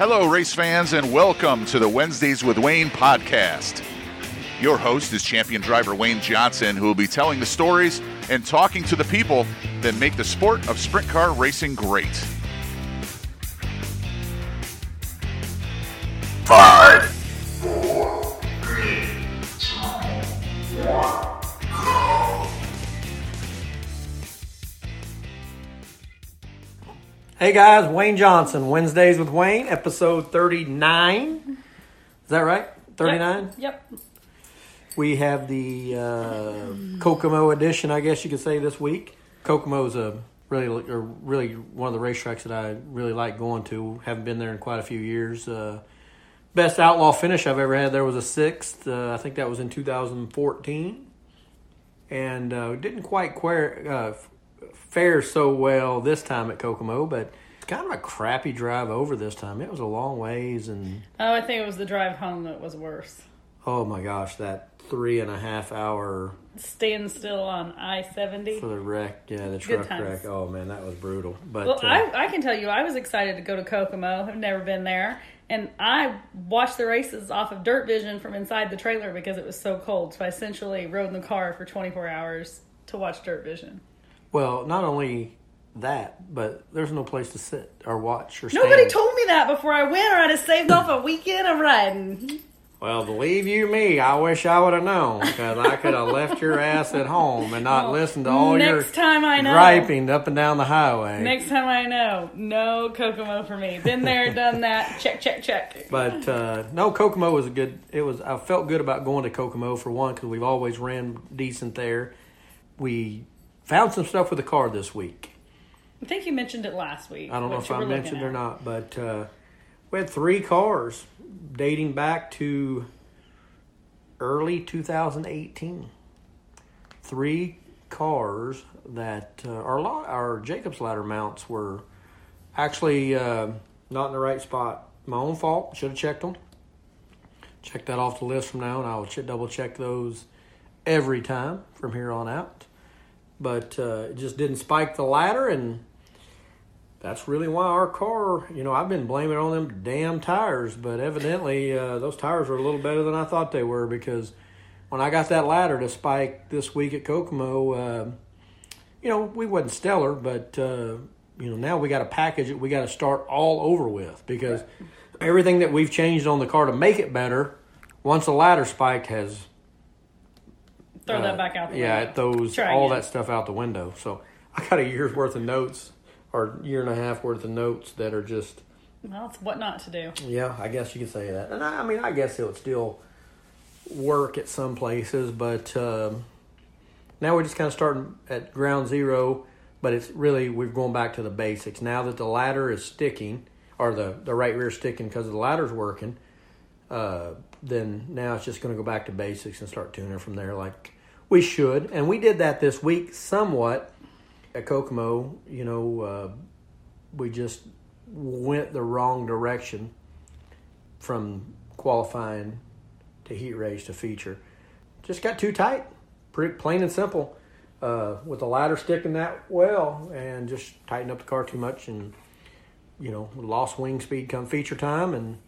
Hello, race fans, and welcome to the Wednesdays with Wayne podcast. Your host is champion driver Wayne Johnson, who will be telling the stories and talking to the people that make the sport of sprint car racing great. Hey guys, Wayne Johnson, Wednesdays with Wayne, episode 39. Is that right? 39? Yep. We have the uh, Kokomo edition, I guess you could say, this week. Kokomo is a really, or really one of the racetracks that I really like going to. Haven't been there in quite a few years. Uh, best outlaw finish I've ever had there was a sixth. Uh, I think that was in 2014. And uh, didn't quite quare, uh, fare so well this time at Kokomo, but kind of a crappy drive over this time. It was a long ways, and Oh, I think it was the drive home that was worse. oh my gosh, that three and a half hour standstill on I seventy. for the wreck, yeah, the truck wreck. Oh man, that was brutal. But Well, uh, I, I can tell you, I was excited to go to Kokomo. I've never been there, and I watched the races off of Dirt Vision from inside the trailer because it was so cold. So I essentially rode in the car for twenty four hours to watch Dirt Vision. well, not only that, but there's no place to sit or watch or stand. Nobody told me that before I went, or I'd have saved off a weekend of riding. Well, believe you me, I wish I would have known because I could have left your ass at home and not Well, listened to all your next time I know. griping up and down the highway. Next time I know, no Kokomo for me. Been there, done that. Check, check, check. But uh, no, Kokomo was a good. It was. I felt good about going to Kokomo for one because we've always ran decent there. We found some stuff with the car this week. I think you mentioned it last week. I don't know if I mentioned or not, but uh, we had three cars dating back to early 2018. Three cars that uh, our lo- our Jacobs ladder mounts were actually uh, not in the right spot. My own fault. Should have checked them. Check that off the list from now, and I will ch- double check those every time from here on out. But uh, it just didn't spike the ladder, and that's really why our car, you know, I've been blaming it on them damn tires, but evidently uh, those tires were a little better than I thought they were because when I got that ladder to spike this week at Kokomo, uh, you know, we wasn't stellar, but uh, you know, now we got to package it. We got to start all over with because everything that we've changed on the car to make it better, once the ladder spiked, has Throw uh, that back out the yeah, window. it throws Try all again. that stuff out the window. So I got a year's worth of notes or year and a half worth of notes that are just Well, it's what not to do. yeah, I guess you could say that. And I, I mean, I guess it would still work at some places, but um, now we're just kind of starting at ground zero. But it's really we're going back to the basics now that the ladder is sticking or the the right rear is sticking because the ladder's working. Uh, then now it's just going to go back to basics and start tuning from there, like we should. And we did that this week somewhat at Kokomo. You know, uh, we just went the wrong direction from qualifying to heat race to feature. Just got too tight, pretty plain and simple. Uh, with the ladder sticking that well, and just tightened up the car too much, and you know lost wing speed come feature time, and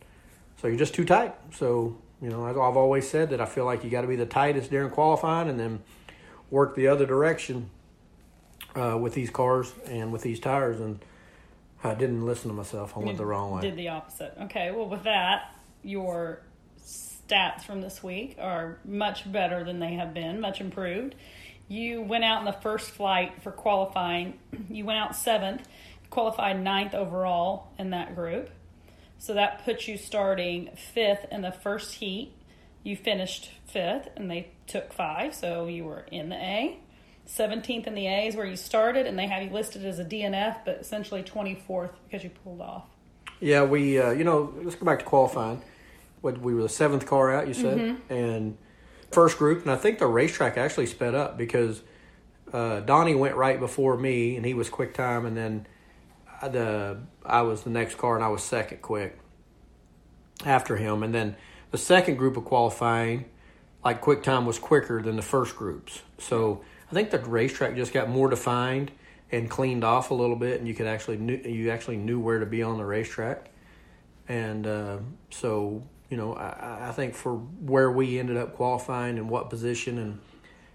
so you're just too tight. So you know as I've always said that I feel like you got to be the tightest during qualifying, and then work the other direction uh, with these cars and with these tires, and I didn't listen to myself. I went the wrong way. Did the opposite. Okay, well, with that, your stats from this week are much better than they have been, much improved. You went out in the first flight for qualifying. You went out seventh, qualified ninth overall in that group. So that puts you starting fifth in the first heat. You finished fifth, and they took five, so you were in the A. 17th in the A is where you started, and they have you listed as a DNF, but essentially 24th because you pulled off. Yeah, we uh, you know let's go back to qualifying. What we were the seventh car out, you said, and first group, and I think the racetrack actually sped up because uh, Donnie went right before me, and he was quick time, and then I- the I was the next car, and I was second quick after him, and then the second group of qualifying, like quick time was quicker than the first groups. So I think the racetrack just got more defined and cleaned off a little bit, and you could actually knew, you actually knew where to be on the racetrack. and uh, so you know I, I think for where we ended up qualifying and what position and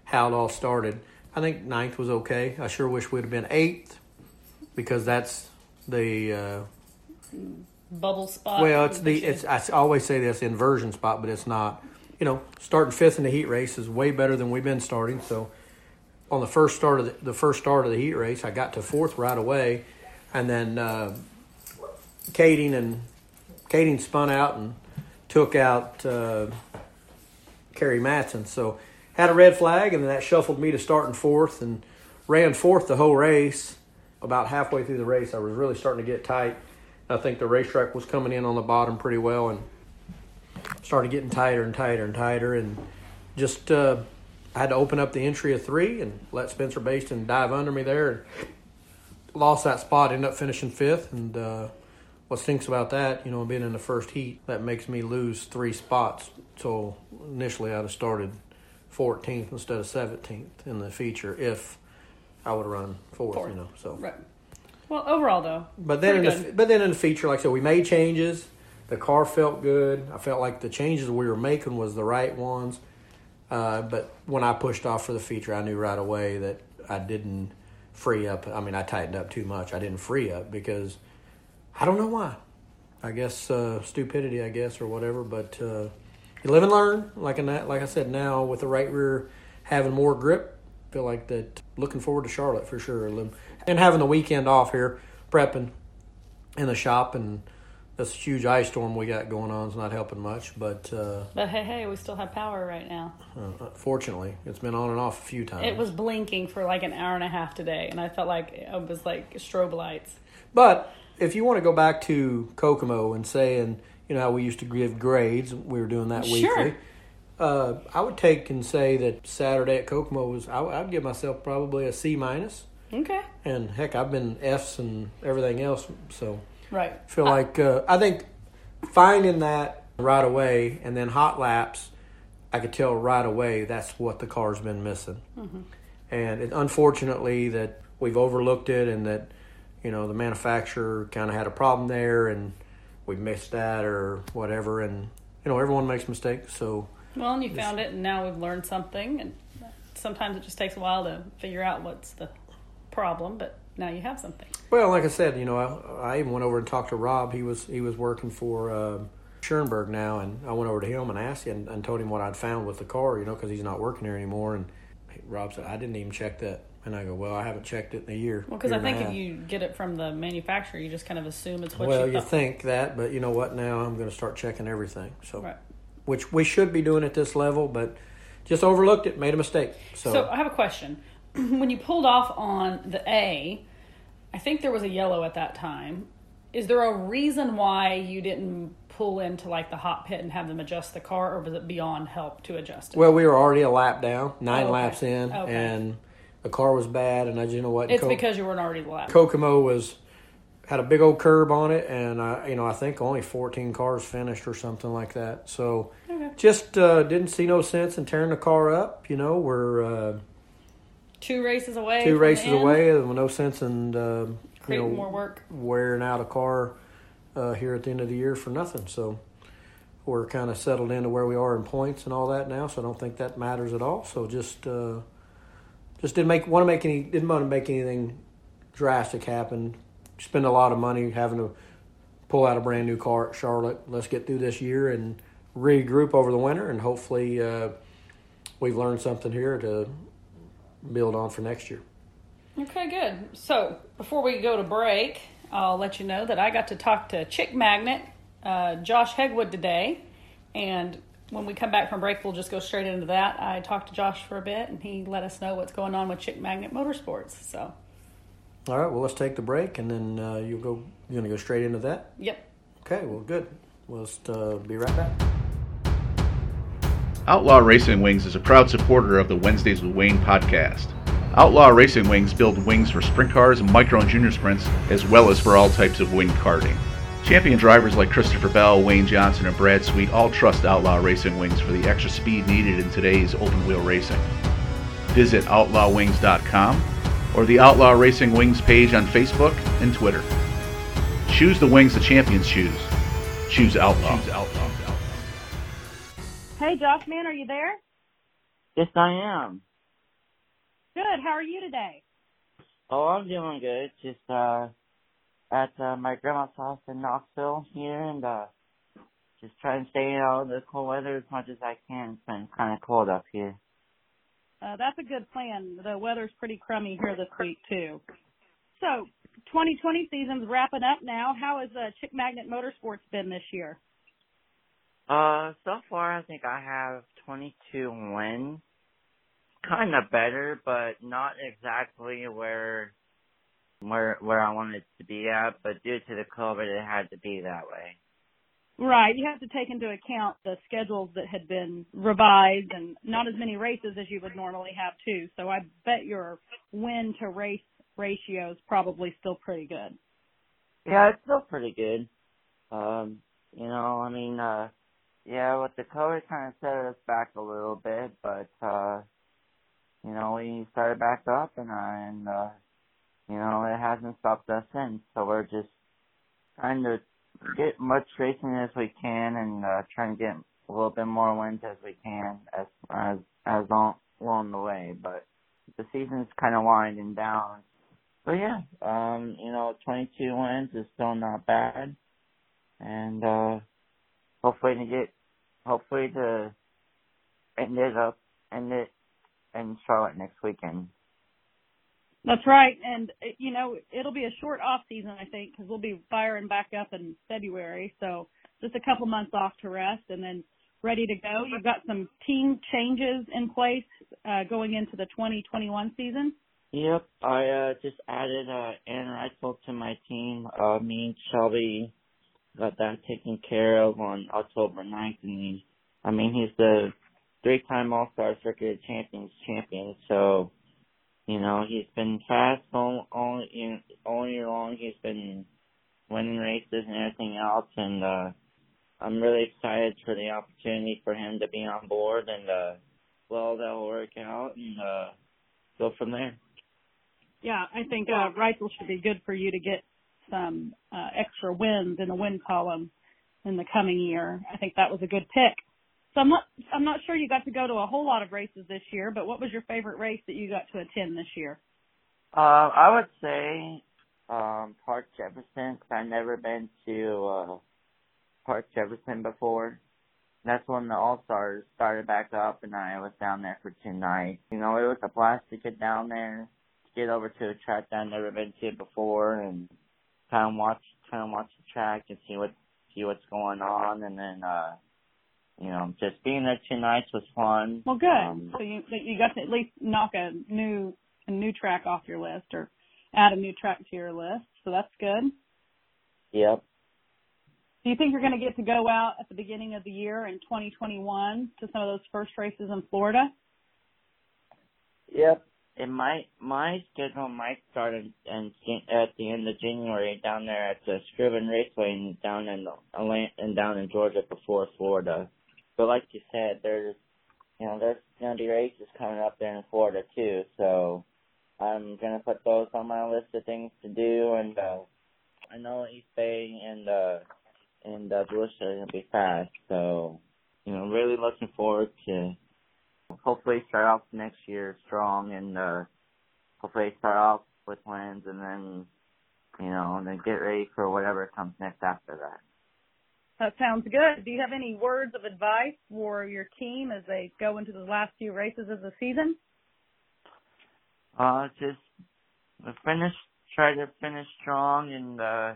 how it all started, I think ninth was okay. I sure wish we'd have been eighth because that's the uh, Bubble spot. well, it's the it's I always say this inversion spot, but it's not. You know, starting fifth in the heat race is way better than we've been starting. So, on the first start of the, the first start of the heat race, I got to fourth right away, and then uh, Kading and Kading spun out and took out uh, Kerry Madsen. So, had a red flag, and then that shuffled me to starting fourth, and ran fourth the whole race. About halfway through the race, I was really starting to get tight. I think the racetrack was coming in on the bottom pretty well and started getting tighter and tighter and tighter. And just uh, I had to open up the entry of three and let Spencer Bayston dive under me there and lost that spot. Ended up finishing fifth. And uh, what stinks about that, you know, being in the first heat, that makes me lose three spots. So initially I'd have started 14th instead of 17th in the feature if I would have run fourth, Fourth. you know. So. Right. Well, overall though, But then, in Pretty the, but then in the feature, like I said, we made changes. The car felt good. I felt like the changes we were making was the right ones. Uh, but when I pushed off for the feature, I knew right away that I didn't free up. I mean, I tightened up too much. I didn't free up because I don't know why. I guess uh, stupidity, I guess, or whatever. But uh, you live and learn. Like in that, like I said, now with the right rear having more grip, feel like that. Looking forward to Charlotte for sure, and having the weekend off here, prepping in the shop, and this huge ice storm we got going on is not helping much. But uh, but hey, hey, we still have power right now. uh, fortunately, it's been on and off a few times. It was blinking for like an hour and a half today, and I felt like it was like strobe lights. But if you want to go back to Kokomo and saying, you know, how we used to give grades, we were doing that Sure. weekly. Uh, I would take and say that Saturday at Kokomo was, I, I'd give myself probably a C minus. Okay. And heck, I've been Fs and everything else. So Right. feel like, uh, I think finding that right away and then hot laps, I could tell right away that's what the car's been missing. And it, unfortunately, that we've overlooked it and that, you know, the manufacturer kind of had a problem there and we missed that or whatever. And, you know, everyone makes mistakes. So, Well, and you found it, and now we've learned something. And sometimes it just takes a while to figure out what's the problem, but now you have something. well, like I said, you know, I, I even went over and talked to Rob. He was he was working for uh, Schoenberg now, and I went over to him and asked him and told him what I'd found with the car, you know, because he's not working there anymore. And Rob said, I didn't even check that. And I go, well, I haven't checked it in a year. Well, because I think if you get it from the manufacturer, you just kind of assume it's what well, you you think that, but you know what? Now I'm going to start checking everything. So, Right. which we should be doing at this level, but just overlooked it, made a mistake. So, So I have a question. when you pulled off on the A, I think there was a yellow at that time. Is there a reason why you didn't pull into like the hot pit and have them adjust the car, or was it beyond help to adjust it? well, we were already a lap down, nine Oh, okay. laps in, Okay. and the car was bad. And I, you know what? it's Co- because you weren't already lap. Kokomo was had a big old curb on it, and uh, you know I think only 14 cars finished or something like that. So Okay. just uh, didn't see no sense in tearing the car up. You know we're uh, Two races away. two races away, and no sense in uh, you Creating know more work. wearing out a car uh, here at the end of the year for nothing. So we're kind of settled into where we are in points and all that now. So I don't think that matters at all. So just uh, just didn't make want to make any didn't want to make anything drastic happen. Spend a lot of money having to pull out a brand new car at Charlotte. Let's get through this year and regroup over the winter, and hopefully uh, we've learned something here to build on for next year. Okay, good. So before we go to break, I'll let you know that I got to talk to Chick Magnet, uh, Josh Hegwood today, and when we come back from break, we'll just go straight into that. I talked to Josh for a bit, and he let us know what's going on with Chick Magnet Motorsports. So, All right, well let's take the break, and then uh, you'll go. You're gonna go straight into that. yep. Okay, well, good. We'll just uh, be right back. Outlaw Racing Wings is a proud supporter of the Wednesdays with Wayne podcast. Outlaw Racing Wings build wings for sprint cars micro and junior sprints, as well as for all types of wing karting. Champion drivers like Christopher Bell, Wayne Johnson, and Brad Sweet all trust Outlaw Racing Wings for the extra speed needed in today's open wheel racing. Visit outlawwings.com or the Outlaw Racing Wings page on Facebook and Twitter. Choose the wings the champions choose. choose Outlaw. Choose Outlaw. Hey, Josh, man, are you there? Yes, I am. Good. How are you today? Oh, I'm doing good. Just uh, at uh, my grandma's house in Knoxville here, and uh, just trying to stay out of the cold weather as much as I can. It's been kind of cold up here. Uh, that's a good plan. The weather's pretty crummy here this week too. So, 2020 season's wrapping up now. How has uh, Chick Magnet Motorsports been this year? Uh, so far I think I have 22 wins. Kind of better, but not exactly where where where I wanted to be at. But due to the COVID, it had to be that way. Right. You have to take into account the schedules that had been revised and not as many races as you would normally have too. So I bet your win to race ratio is probably still pretty good. Yeah, it's still pretty good. Um, you know, I mean, uh, yeah, with the COVID kind of set us back a little bit, but, uh, you know, we started back up and, uh, and, uh, you know, it hasn't stopped us since. So we're just trying to get much racing as we can and, uh, trying to get a little bit more wins as we can as, as, as long, along the way. But the season's kind of winding down. But yeah, um, you know, 22 wins is still not bad. And, uh, hopefully to get, hopefully to end it up, end it in Charlotte next weekend. That's right, and you know it'll be a short off season, I think, because we'll be firing back up in February. So just a couple months off to rest, and then ready to go. You've got some team changes in place uh, going into the 2021 season. Yep, I uh, just added uh, Aaron Reutzel to my team. Uh, me and Shelby got that taken care of on October 9th, and he, I mean, he's the three-time All-Star Circuit Champions champion, so you know he's been fast all all, all year long. He's been winning races and everything else, and uh, I'm really excited for the opportunity for him to be on board, and uh, well, that'll work out, and uh, go from there. Yeah, I think uh, Reutzel should be good for you to get some uh, extra wins in the win column in the coming year. I think that was a good pick. So I'm not I'm not sure you got to go to a whole lot of races this year, but what was your favorite race that you got to attend this year? Uh, I would say um, Park Jefferson. Cause I've never been to uh, Park Jefferson before. That's when the All Stars started back up, and I was down there for two nights. You know, it was a blast to get down there, to get over to a track that I've never been to before, and kind of watch, kind of watch the track and see what, see what's going on, and then, uh, you know, just being there two nights was fun. Well, good. Um, so you you got to at least knock a new a new track off your list, or add a new track to your list. So that's good. Yep. Do you think you're going to get to go out at the beginning of the year in 2021 to some of those first races in Florida? Yep. It might my schedule might start in, in, at the end of January down there at the Screven Raceway and down in Atlanta and down in Georgia before Florida. But like you said, there's you know there's gonna be races coming up there in Florida too. So I'm gonna put those on my list of things to do. And uh, I know East Bay and uh, and uh, Volusia are gonna be fast. So you know really looking forward to hopefully start off next year strong and uh hopefully start off with wins and then you know, and then get ready for whatever comes next after that. That sounds good. Do you have any words of advice for your team as they go into the last few races of the season? Uh just finish try to finish strong and uh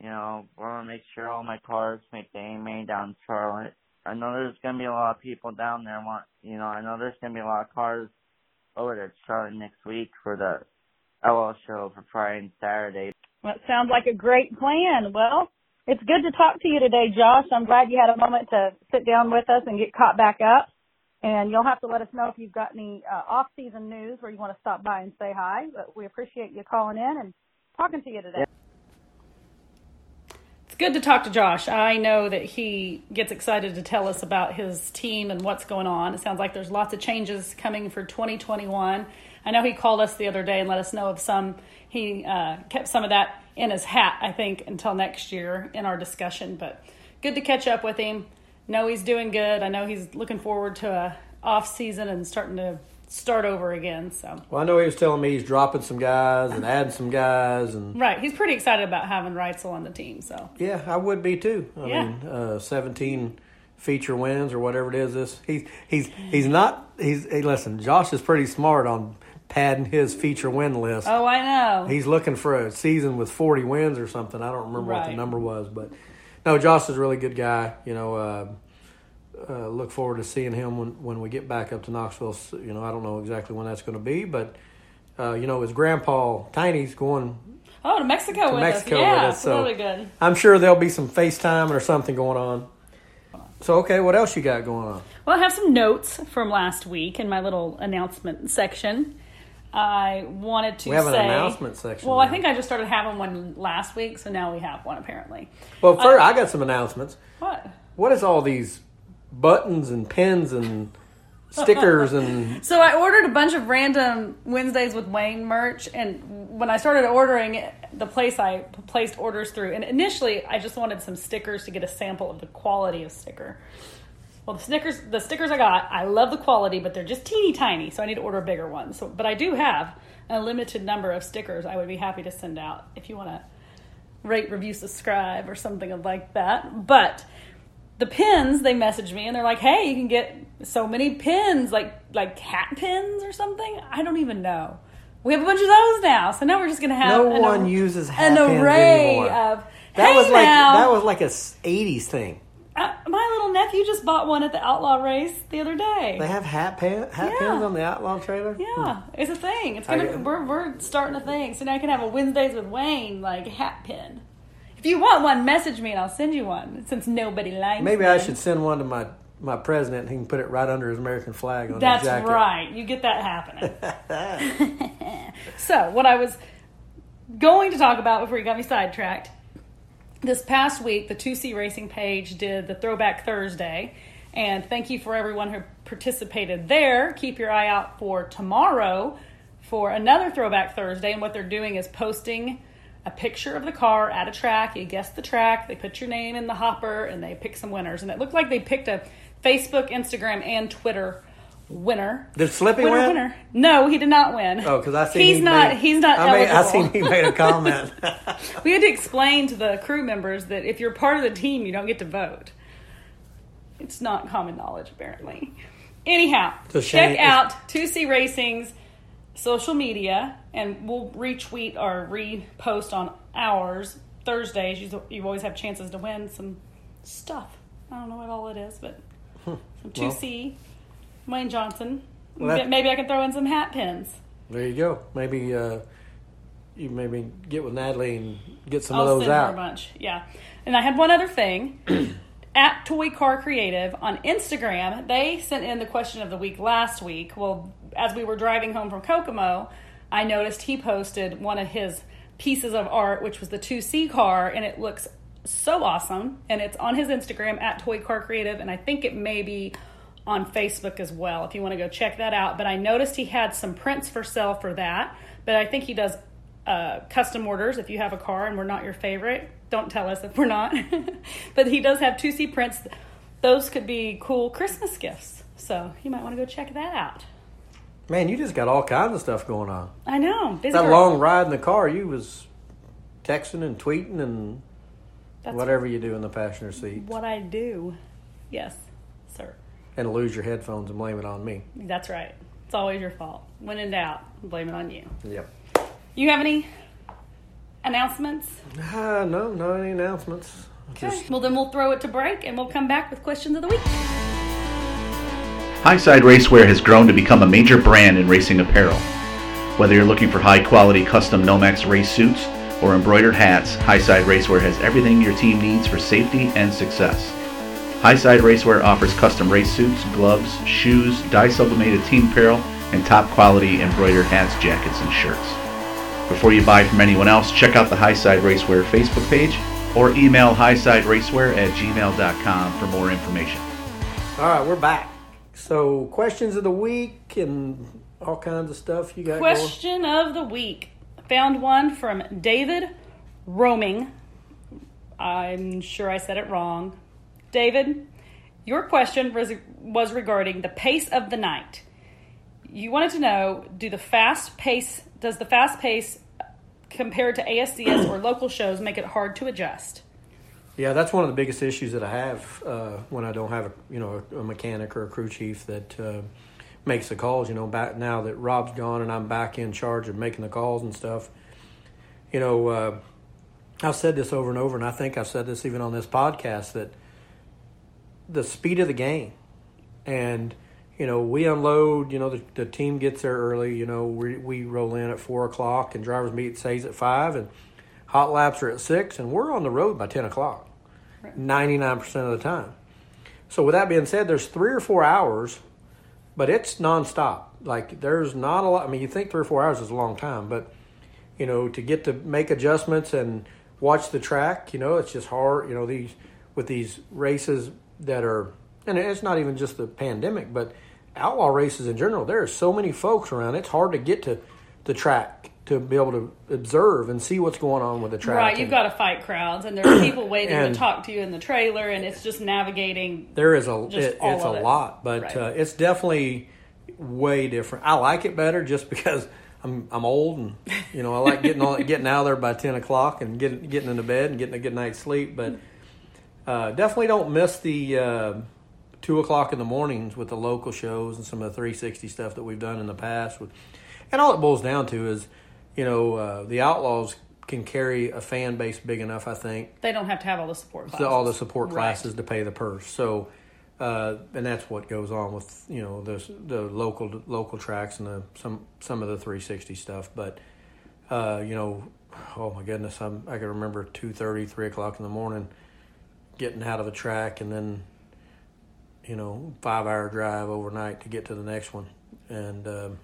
you know, want to make sure all my cars make the AMA down Charlotte I know there's gonna be a lot of people down there. Want you know? I know there's gonna be a lot of cars over there starting next week for the LL show for Friday and Saturday. Well, it sounds like a great plan. Well, it's good to talk to you today, Josh. I'm glad you had a moment to sit down with us and get caught back up. And you'll have to let us know if you've got any uh, off-season news where you want to stop by and say hi. But we appreciate you calling in and talking to you today. It's good to talk to Josh. I know that he gets excited to tell us about his team and what's going on. It sounds like there's lots of changes coming for 2021. I know he called us the other day and let us know of some. He uh, kept some of that in his hat, I think, until next year in our discussion. But good to catch up with him. Know he's doing good. I know he's looking forward to a off season and starting to start over again. So Well, I know he was telling me he's dropping some guys and adding some guys, and right, he's pretty excited about having Reutzel on the team. So yeah, I would be too. I Yeah. mean, uh, seventeen feature wins or whatever it is. This he's he's he's not he's hey, listen. Josh is pretty smart on padding his feature win list. oh, I know. He's looking for a season with 40 wins or something. I don't remember what the number was, but no, Josh is a really good guy. You know, uh, uh, look forward to seeing him when, when we get back up to Knoxville. You know, I don't know exactly when that's going to be, but uh, you know, his grandpa Tiny's going. oh, to Mexico with Mexico us. Yeah, with us, so- really good. I'm sure there'll be some FaceTime or something going on. So, okay, what else you got going on? Well, I have some notes from last week in my little announcement section. I wanted to We have an say, announcement section Well, I think I just started having one last week, so now we have one apparently. Well, first, I got some announcements. What? What is all these buttons and pins and stickers and So I ordered a bunch of random Wednesdays with Wayne merch, and when I started ordering, the place I placed orders through, and initially I just wanted some stickers to get a sample of the quality of sticker. Well, the stickers, the stickers I got, I love the quality, but they're just teeny tiny, so I need to order bigger one. So, but I do have a limited number of stickers. I would be happy to send out if you want to rate, review, subscribe, or something like that. But the pins, they messaged me and they're like, "Hey, you can get so many pins, like like hat pins or something." I don't even know. We have a bunch of those now, so now we're just gonna have No an, one ar- uses hat an array anymore. of. that hey was like that was like a 80s thing. uh, my little nephew just bought one at the outlaw race the other day. They have hat pan, hat Yeah. pins on the outlaw trailer. yeah, it's a thing. It's gonna we're we're starting a thing. So now I can have a Wednesdays with Wayne like hat pin. If you want one, message me and I'll send you one. Since nobody likes. Maybe I should send one to my my president. And he can put it right under his American flag on That's his jacket. right. You get that happening. so, what I was going to talk about before you got me sidetracked this past week, the 2C Racing page did the Throwback Thursday. And thank you for everyone who participated there. Keep your eye out for tomorrow for another Throwback Thursday. And what they're doing is posting a picture of the car at a track. You guess the track, they put your name in the hopper, and they pick some winners. And it looked like they picked a Facebook, Instagram, and Twitter winner. Did Slippy winner, win? winner. No, he did not win. Oh, because I see he's he not. Made, he's not I, made, I seen he made a comment. We had to explain to the crew members that if you're part of the team, you don't get to vote. It's not common knowledge, apparently. Anyhow, It's a shame. check out 2C Racing's social media, and we'll retweet or repost on ours Thursdays. You, you always have chances to win some stuff. I don't know what all it is, but some 2C, Wayne Johnson. Well, that- Maybe I can throw in some hat pins. there you go. Maybe uh, you maybe get with Natalie and get some I'll of those send her a bunch. Yeah. And I had one other thing. At Toy Car Creative on Instagram, they sent in the question of the week last week. Well, as we were driving home from Kokomo, I noticed he posted one of his pieces of art, which was the 2C car, and it looks so awesome. And it's on his Instagram at Toy Car Creative, and I think it may be on Facebook as well if you want to go check that out. But I noticed he had some prints for sale for that. But I think he does uh, custom orders if you have a car and we're not your favorite. Don't tell us if we're not. but he does have 2C prints. Those could be cool Christmas gifts. So you might want to go check that out. Man, you just got all kinds of stuff going on. I know. Busy That girl. long ride in the car, you was texting and tweeting and That's whatever you do in the passenger seat, what I do. Yes, sir. and lose your headphones and blame it on me. That's right. It's always your fault. When in doubt, blame it on you. Yep. You have any announcements? Uh, no, no any announcements. Okay. Just Well, then we'll throw it to break and we'll come back with questions of the week. Highside Racewear has grown to become a major brand in racing apparel. Whether you're looking for high quality custom Nomex race suits or embroidered hats, Highside Racewear has everything your team needs for safety and success. Highside Racewear offers custom race suits, gloves, shoes, dye sublimated team apparel, and top quality embroidered hats, jackets, and shirts. Before you buy from anyone else, check out the Highside Racewear Facebook page or email highsideracewear at gmail.com for more information. all right, we're back. So questions of the week and all kinds of stuff you got going. Question of the week. Found one from David Roaming. I'm sure I said it wrong. David, your question was, was regarding the pace of the night. You wanted to know: Do the fast pace does the fast pace compared to ASCS or local shows make it hard to adjust? Yeah, that's one of the biggest issues that I have uh, when I don't have a you know a, mechanic or a crew chief that uh, makes the calls. You know, back now that Rob's gone and I'm back in charge of making the calls and stuff. You know, uh, I've said this over and over, and I think I've said this even on this podcast that the speed of the game, and you know, we unload. You know, the, the team gets there early. You know, we we roll in at four o'clock, and drivers meet at says at five, and hot laps are at six, and we're on the road by ten o'clock. Ninety nine percent of the time. So with that being said, there's three or four hours, but it's nonstop. Like there's not a lot. I mean, you think three or four hours is a long time, but you know, to get to make adjustments and watch the track, you know, it's just hard. You know, these with these races that are, and it's not even just the pandemic, but outlaw races in general. There are so many folks around. It's hard to get to the track to be able to observe and see what's going on with the track. Right, you've got to fight crowds, and there's people waiting to talk to you in the trailer, and it's just navigating. There is a it, it's a it. lot, but Right. uh, it's definitely way different. I like it better just because I'm I'm old and you know I like getting on getting out of there by ten o'clock and getting getting into bed and getting a good night's sleep. But uh, definitely don't miss the uh, two o'clock in the mornings with the local shows and some of the 360 stuff that we've done in the past. With and all it boils down to is you know uh, the Outlaws can carry a fan base big enough. I think They don't have to have all the support classes. all the support Right. classes to pay the purse. So, uh, and that's what goes on with you know the the local local tracks and the some some of the 360 stuff. But uh, you know, oh my goodness, I'm, I can remember 2:30, 3 o'clock in the morning, getting out of a track and then you know five hour drive overnight to get to the next one, and. Um,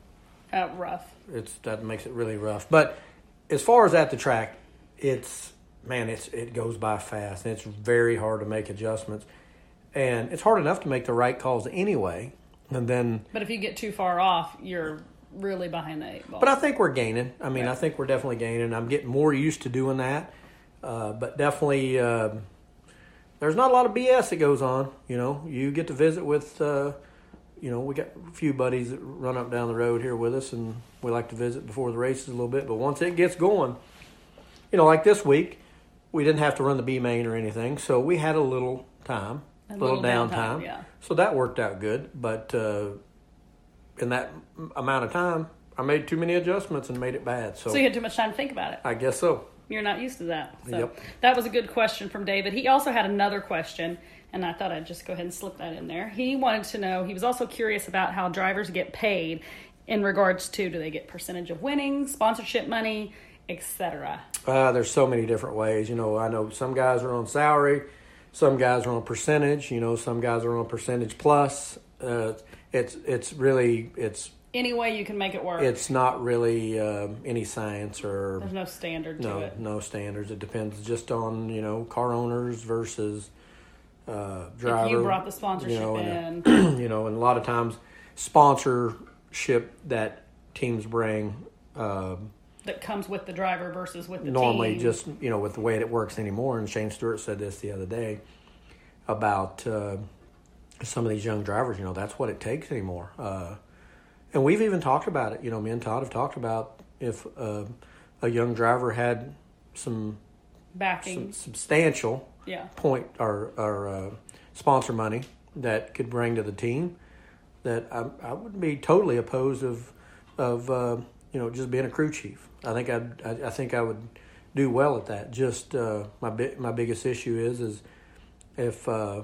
Uh, rough. it's that makes it really rough. But as far as at the track, it's man, it's it goes by fast, and it's very hard to make adjustments, and it's hard enough to make the right calls anyway. And then, But if you get too far off, you're really behind the eight ball. but I think we're gaining. I mean, Yeah. I think we're definitely gaining. I'm getting more used to doing that, uh, but definitely. Uh, there's not a lot of BS that goes on. You know, you get to visit with, uh, you know, we got a few buddies that run up down the road here with us, and we like to visit before the races a little bit. But once it gets going, you know, like this week, we didn't have to run the B main or anything, so we had a little time, A little, little downtime. downtime, yeah. So that worked out good. But uh, in that amount of time, I made too many adjustments and made it bad. So, so you had too much time to think about it. I guess so. You're not used to that. So Yep. that was a good question from David. He also had another question, and I thought I'd just go ahead and slip that in there. He wanted to know, he was also curious about how drivers get paid in regards to do they get percentage of winnings, sponsorship money, etc. Uh, there's so many different ways. You know, I know some guys are on salary, some guys are on percentage. You know, some guys are on percentage plus. Uh, it's it's really it's Any way you can make it work. it's not really um any science or There's no standard to no it. no standards. It depends just on you know car owners versus uh, driver. If you brought the sponsorship you know, in, and, you know, and a lot of times sponsorship that teams bring. um that comes with the driver versus with the normally team. just you know with the way it works anymore and shane stewart said this the other day about uh, some of these young drivers you know that's what it takes anymore uh, and we've even talked about it you know me and todd have talked about if uh, a young driver had some, backing. some substantial yeah. point or, or uh, sponsor money that could bring to the team that I, I wouldn't be totally opposed of of uh, you know just being a crew chief. I think I'd, I I think I would do well at that. Just uh, my bi- my biggest issue is is if uh,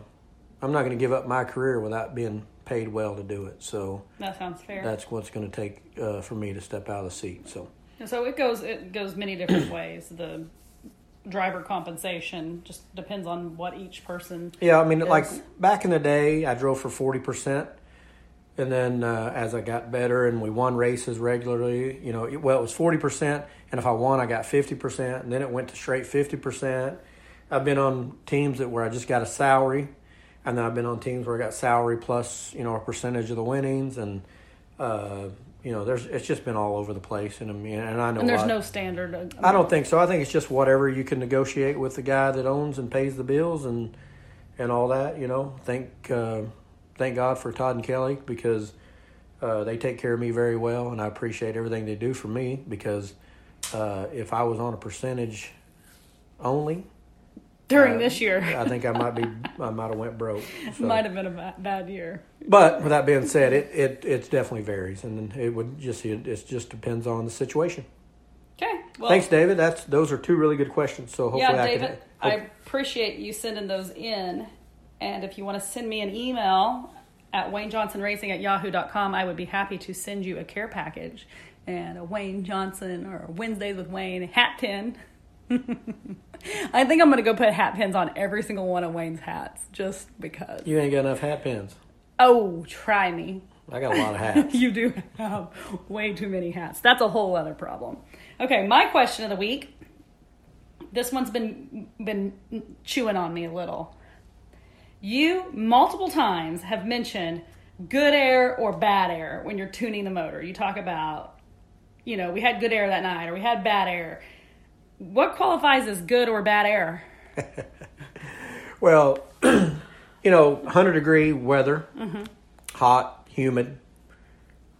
I'm not going to give up my career without being paid well to do it. So That sounds fair. that's what's going to take uh, for me to step out of the seat. So And so it goes it goes many different ways. The driver compensation just depends on what each person Yeah, I mean, like back in the day, I drove for forty percent, and then uh, as I got better and we won races regularly, you know, it, well, it was forty percent, and if I won, I got fifty percent, and then it went to straight fifty percent. I've been on teams that where I just got a salary, and then I've been on teams where I got salary plus you know a percentage of the winnings, and uh, you know, there's it's just been all over the place, and I mean, and I know and there's I- no standard. uh, I don't think so. I think it's just whatever you can negotiate with the guy that owns and pays the bills, and and all that. You know, thank uh, thank God for Todd and Kelly because uh, they take care of me very well, and I appreciate everything they do for me. Because uh, if I was on a percentage only, During uh, this year, I think I might be I might have went broke. So. might have been a bad year. But with that being said, it, it it definitely varies, and it would just it, it just depends on the situation. Okay. Well, Thanks, David. That's those are two really good questions. So hopefully, yeah, I David, can. I appreciate you sending those in. And if you want to send me an email at waynejohnsonracing at yahoo.com, I would be happy to send you a care package and a Wayne Johnson or Wednesdays with Wayne hat pin. I think I'm to go put hat pins on every single one of Wayne's hats just because. you ain't got enough hat pins. Oh, try me. I got a lot of hats. you do have way too many hats. That's a whole other problem. Okay, my question of the week. This one's been been chewing on me a little. You multiple times have mentioned good air or bad air when you're tuning the motor. You talk about, you know, we had good air that night or we had bad air. What qualifies as good or bad air? Well, you know, 100 degree weather, hot, humid,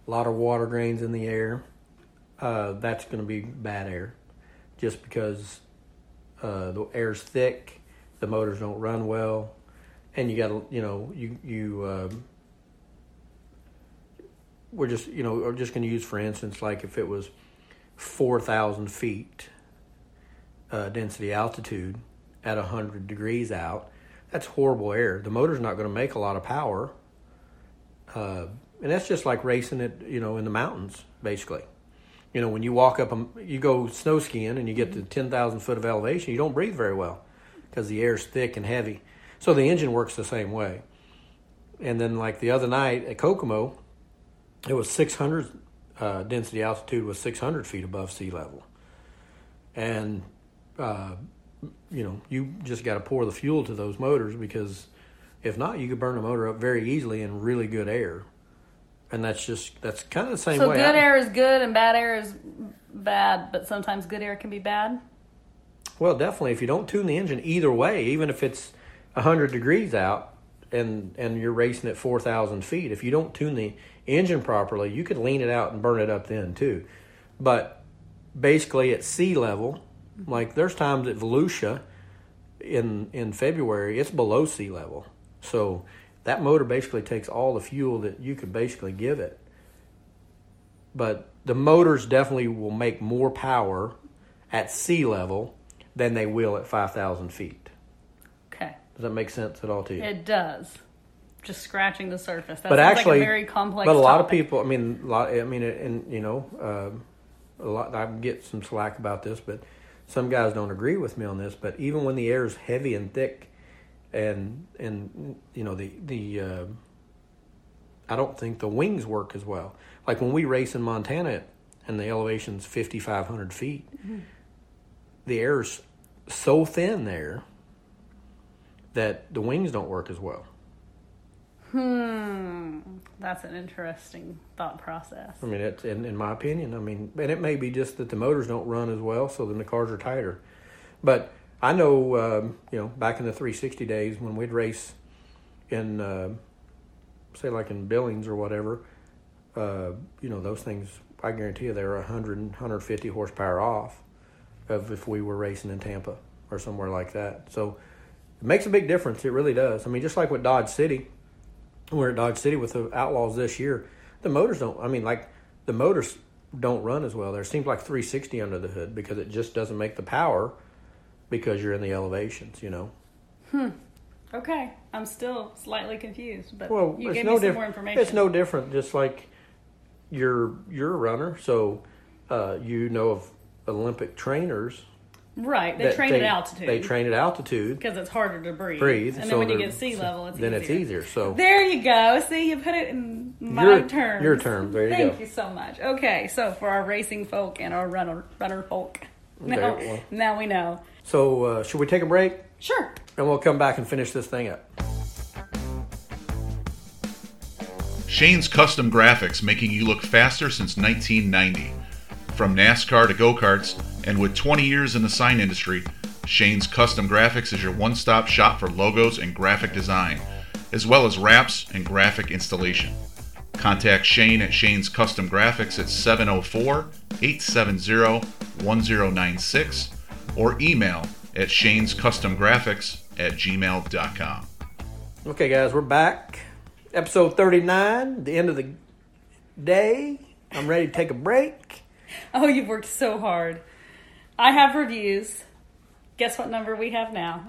a lot of water grains in the air. Uh, that's going to be bad air, just because uh, the air's thick, the motors don't run well, and you got to, you know, you you. Um, we're just, you know, we're just going to use for instance, like if it was 4,000 feet uh, density altitude at 100 degrees out, that's horrible air. The motor's not going to make a lot of power. Uh, and that's just like racing it, you know, in the mountains, basically. You know, when you walk up, a, you go snow skiing and you get to 10,000 foot of elevation, you don't breathe very well because the air's thick and heavy. So the engine works the same way. And then, like the other night at Kokomo, it was 600 uh, density altitude was 600 feet above sea level. And uh, you know, you just got to pour the fuel to those motors because if not, you could burn the motor up very easily in really good air. And that's just that's kind of the same So way. good I- air is good and bad air is bad, but sometimes good air can be bad. Well, definitely. If you don't tune the engine either way, even if it's hundred degrees out and and you're racing at four thousand feet, if you don't tune the engine properly, you could lean it out and burn it up then too. But basically, at sea level, like there's times at Volusia in in February, it's below sea level. So that motor basically takes all the fuel that you could basically give it. But the motors definitely will make more power at sea level than they will at 5,000 feet. Okay. Does that make sense at all to you? It does. Just scratching the surface. That but sounds actually, like a very complex. but a lot of people. I mean, a lot. I mean, and you know, um, a lot. I get some slack about this, but some guys don't agree with me on this. But even when the air is heavy and thick, and and you know the the, uh, I don't think the wings work as well. Like when we race in Montana, and the elevation's fifty five hundred feet, the air's so thin there that the wings don't work as well. Hmm. That's an interesting thought process. I mean, it's in, in my opinion. I mean, and it may be just that the motors don't run as well, so then the cars are tighter. But I know, um, you know, back in the 360 days when we'd race in, uh, say, like in Billings or whatever, uh, you know, those things, I guarantee you, they're 100, 150 horsepower off of if we were racing in Tampa or somewhere like that. So it makes a big difference. It really does. I mean, just like with Dodge City, we're at Dodge City with the Outlaws this year. The motors don't. I mean, like the motors don't run as well. There seems like 360 under the hood because it just doesn't make the power because you're in the elevations. You know. Hmm. Okay. I'm still slightly confused, but Well, you gave no me some more information. It's no different. Just like you're you're a runner, so uh, you know of Olympic trainers. Right. They that train at altitude. They train at altitude. because it's harder to breathe. Breathe. And then so when you get sea level, it's then easier. it's easier. So There you go. See, you put it in my Your- terms. your terms. There you Thank go. you so much. Okay, so for our racing folk and our runner runner folk, Okay, now, well. now we know. so uh, should we take a break Sure. and we'll come back and finish this thing up? Shane's Custom Graphics making you look faster since 1990. From NASCAR to go karts, and with 20 years in the sign industry, Shane's Custom Graphics is your one stop shop for logos and graphic design, as well as wraps and graphic installation. Contact Shane at Shane's Custom Graphics at 704 870 1096 or email at Shane's Custom Graphics at gmail.com. Okay, guys, we're back. Episode 39, the end of the day. I'm ready to take a break. Oh, you've worked so hard. I have reviews. Guess what number we have now?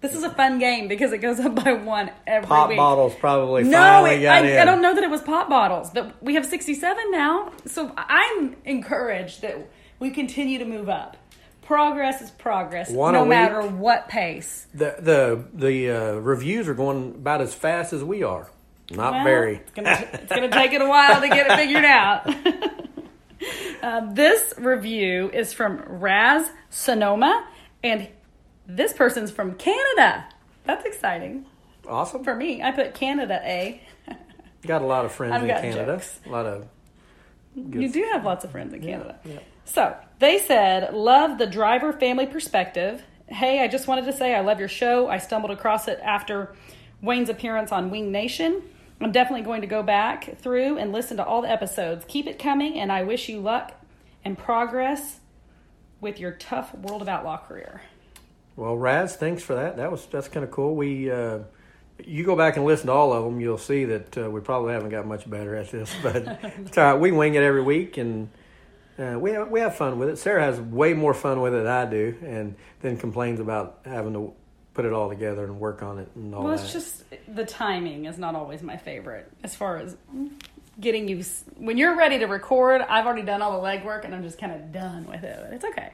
This is a fun game because it goes up by one every Pop week. bottles probably No, finally it, I. I don't know that it was pop bottles, but we have 67 now. So I'm encouraged that we continue to move up. Progress is progress, One no week. matter what pace. The the the uh, reviews are going about as fast as we are. Not Well, very. It's gonna, it's gonna take it a while to get it figured out. uh, this review is from Raz Sonoma, and this person's from Canada. That's exciting Awesome. for me. I put Canada A. Got a lot of friends I've in Canada. jokes. A lot of You do have lots of friends in Canada. yeah. So they said, Love the driver family perspective. Hey, I just wanted to say I love your show. I stumbled across it after Wayne's appearance on Wing Nation. I'm definitely going to go back through and listen to all the episodes. Keep it coming, and I wish you luck and progress with your tough World of Outlaw career. Well, Raz, thanks for that. That was that's kind of cool. We uh, you go back and listen to all of them, you'll see that uh, we probably haven't got much better at this, but it's all right. We wing it every week, and uh, we have, we have fun with it. Sarah has way more fun with it than I do, and then complains about having to put it all together and work on it and all Well, that. it's just the timing is not always my favorite as far as getting you. When you're ready to record, I've already done all the legwork and I'm just kind of done with it. But it's okay.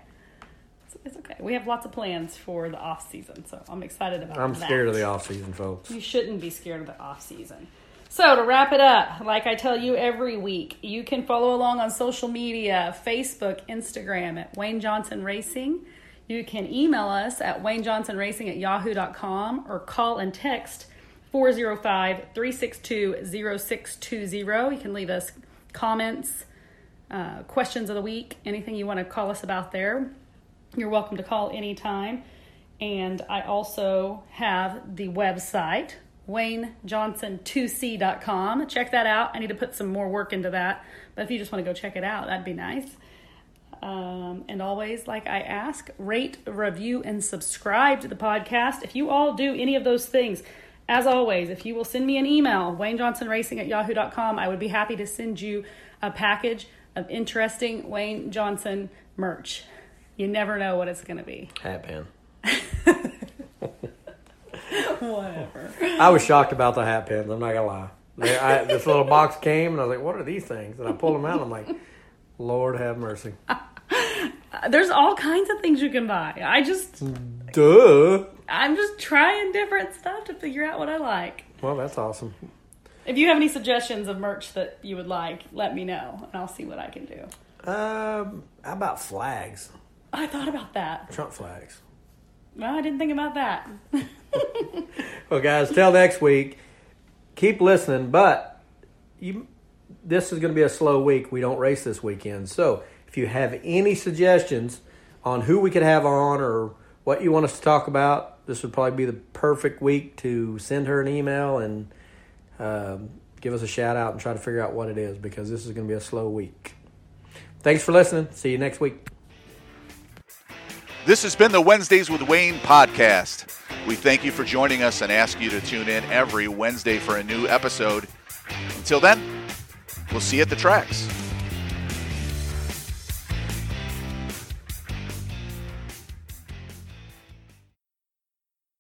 It's, it's okay. We have lots of plans for the off season, so I'm excited about. It. I'm that. scared of the off season, folks. You shouldn't be scared of the off season. So to wrap it up, like I tell you every week, you can follow along on social media, Facebook, Instagram at Wayne Johnson Racing. You can email us at waynejohnsonracing at yahoo.com or call and text 405-362-0620. You can leave us comments, uh, questions of the week, anything you want to call us about there. You're welcome to call anytime. And I also have the website, waynejohnson2c.com. Check that out. I need to put some more work into that. But if you just want to go check it out, that'd be nice. Um, and always, like I ask, rate, review, and subscribe to the podcast. If you all do any of those things, as always, if you will send me an email, waynejohnsonracing at yahoo.com, I would be happy to send you a package of interesting Wayne Johnson merch. You never know what it's going to be. Hat pin. Whatever. I was shocked about the hat pins. I'm not gonna lie. They, I, this little box came, and I was like, "What are these things?" And I pulled them out. and I'm like, "Lord have mercy." There's all kinds of things you can buy. I just, Duh. I'm just trying different stuff to figure out what I like. Well, that's awesome. If you have any suggestions of merch that you would like, let me know, and I'll see what I can do. Um, how about flags? I thought about that. Trump flags. Well, I didn't think about that. Well, guys, till next week. Keep listening, but you, this is going to be a slow week. We don't race this weekend, so if you have any suggestions on who we could have on or what you want us to talk about, this would probably be the perfect week to send her an email and um, give us a shout out and try to figure out what it is because this is going to be a slow week. Thanks for listening. See you next week. This has been the Wednesdays with Wayne podcast. We thank you for joining us and ask you to tune in every Wednesday for a new episode. Until then, we'll see you at the tracks.